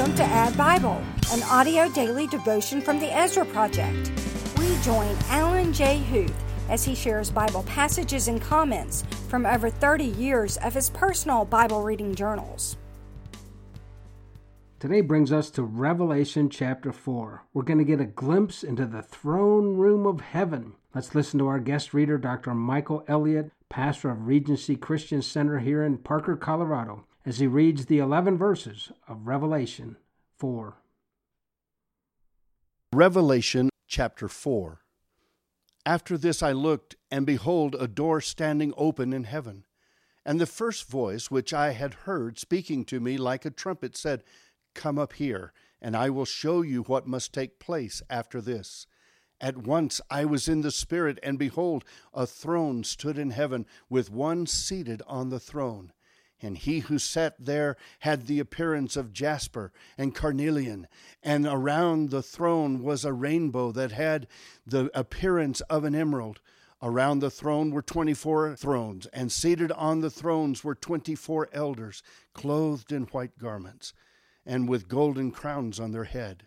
Welcome to Add Bible, an audio daily devotion from the Ezra Project. We join Alan J. Huth as he shares Bible passages and comments from over 30 years of his personal Bible reading journals. Today brings us to Revelation chapter 4. We're going to get a glimpse into the throne room of heaven. Let's listen to our guest reader, Dr. Michael Elliott, pastor of Regency Christian Center here in Parker, Colorado as he reads the 11 verses of Revelation 4. Revelation chapter 4. After this I looked, and behold, a door standing open in heaven. And the first voice which I had heard speaking to me like a trumpet said, Come up here, and I will show you what must take place after this. At once I was in the Spirit, and behold, a throne stood in heaven, with one seated on the throne and he who sat there had the appearance of jasper and carnelian, and around the throne was a rainbow that had the appearance of an emerald. Around the throne were twenty four thrones, and seated on the thrones were twenty four elders, clothed in white garments, and with golden crowns on their head.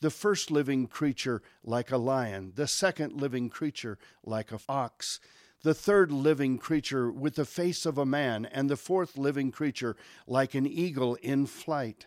the first living creature like a lion, the second living creature like a ox, the third living creature with the face of a man, and the fourth living creature like an eagle in flight.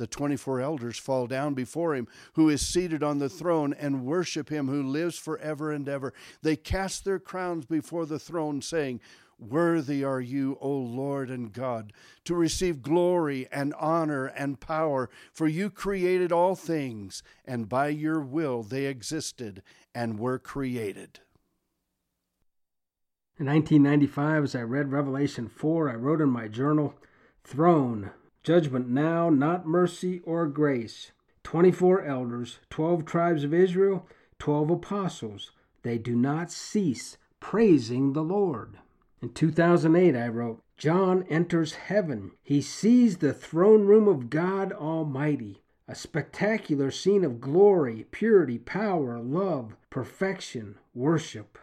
the 24 elders fall down before him who is seated on the throne and worship him who lives forever and ever. They cast their crowns before the throne, saying, Worthy are you, O Lord and God, to receive glory and honor and power, for you created all things, and by your will they existed and were created. In 1995, as I read Revelation 4, I wrote in my journal, Throne, judgment now, not mercy or grace. 24 elders, 12 tribes of Israel, 12 apostles. They do not cease praising the Lord. In 2008, I wrote, John enters heaven. He sees the throne room of God Almighty, a spectacular scene of glory, purity, power, love, perfection, worship.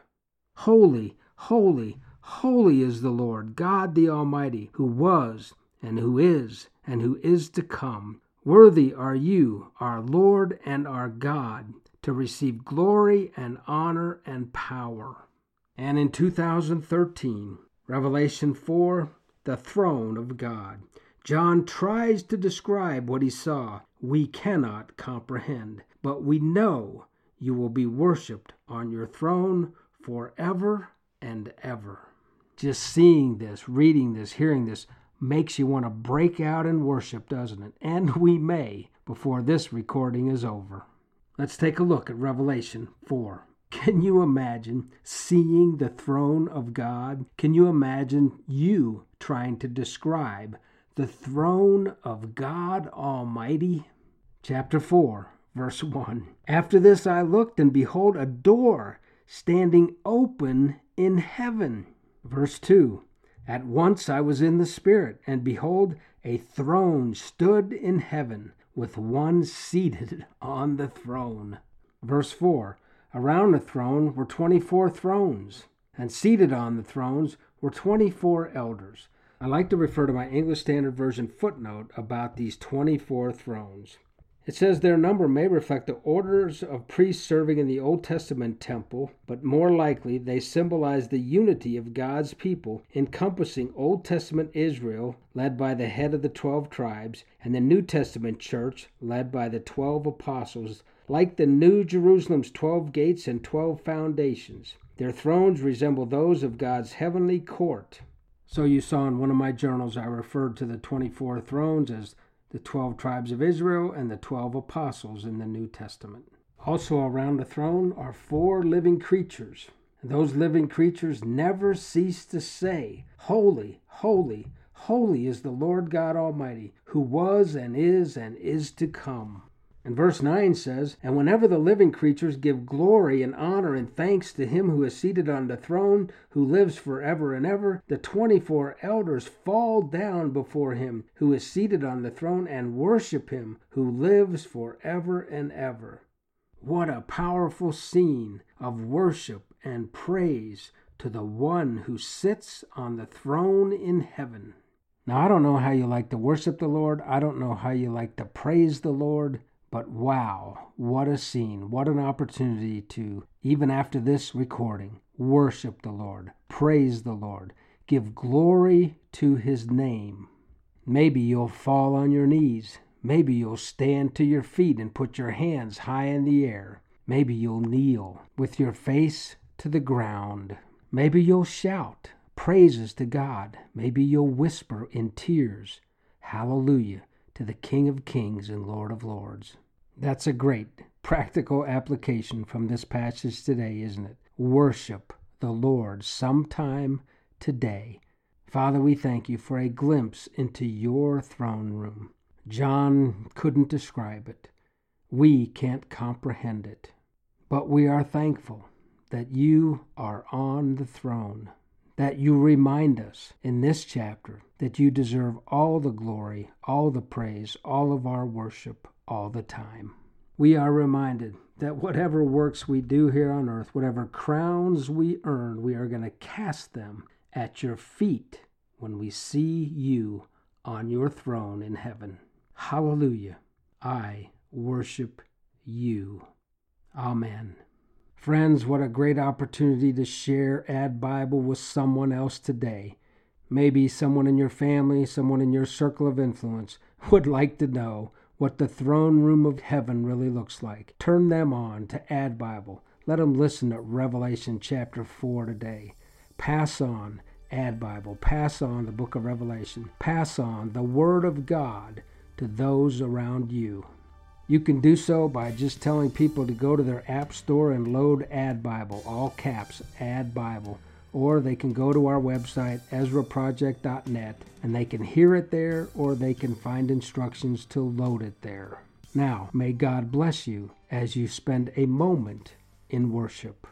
Holy, holy, holy is the Lord, God the Almighty, who was, and who is, and who is to come. Worthy are you, our Lord and our God, to receive glory and honor and power. And in 2013, Revelation 4, the throne of God. John tries to describe what he saw. We cannot comprehend, but we know you will be worshiped on your throne forever and ever. Just seeing this, reading this, hearing this makes you want to break out in worship, doesn't it? And we may before this recording is over. Let's take a look at Revelation 4. Can you imagine seeing the throne of God? Can you imagine you trying to describe the throne of God Almighty? Chapter 4, verse 1. After this I looked, and behold, a door standing open in heaven. Verse 2. At once I was in the Spirit, and behold, a throne stood in heaven, with one seated on the throne. Verse 4 Around the throne were 24 thrones, and seated on the thrones were 24 elders. I like to refer to my English Standard Version footnote about these 24 thrones. It says their number may reflect the orders of priests serving in the Old Testament temple, but more likely they symbolize the unity of God's people, encompassing Old Testament Israel, led by the head of the 12 tribes, and the New Testament church, led by the 12 apostles like the New Jerusalem's 12 gates and 12 foundations. Their thrones resemble those of God's heavenly court. So you saw in one of my journals, I referred to the 24 thrones as the 12 tribes of Israel and the 12 apostles in the New Testament. Also around the throne are four living creatures. And those living creatures never cease to say, Holy, holy, holy is the Lord God Almighty, who was and is and is to come. And verse 9 says, And whenever the living creatures give glory and honor and thanks to him who is seated on the throne, who lives forever and ever, the 24 elders fall down before him who is seated on the throne and worship him who lives forever and ever. What a powerful scene of worship and praise to the one who sits on the throne in heaven. Now, I don't know how you like to worship the Lord. I don't know how you like to praise the Lord. But wow, what a scene. What an opportunity to, even after this recording, worship the Lord, praise the Lord, give glory to his name. Maybe you'll fall on your knees. Maybe you'll stand to your feet and put your hands high in the air. Maybe you'll kneel with your face to the ground. Maybe you'll shout praises to God. Maybe you'll whisper in tears, Hallelujah to the King of Kings and Lord of Lords. That's a great practical application from this passage today, isn't it? Worship the Lord sometime today. Father, we thank you for a glimpse into your throne room. John couldn't describe it. We can't comprehend it. But we are thankful that you are on the throne that you remind us in this chapter that you deserve all the glory, all the praise, all of our worship, all the time. We are reminded that whatever works we do here on earth, whatever crowns we earn, we are going to cast them at your feet when we see you on your throne in heaven. Hallelujah. I worship you. Amen. Friends, what a great opportunity to share Add Bible with someone else today. Maybe someone in your family, someone in your circle of influence would like to know what the throne room of heaven really looks like. Turn them on to Add Bible. Let them listen to Revelation chapter 4 today. Pass on Add Bible. Pass on the book of Revelation. Pass on the Word of God to those around you. You can do so by just telling people to go to their app store and load Ad Bible, all caps, Ad Bible. Or they can go to our website, EzraProject.net, and they can hear it there or they can find instructions to load it there. Now, may God bless you as you spend a moment in worship.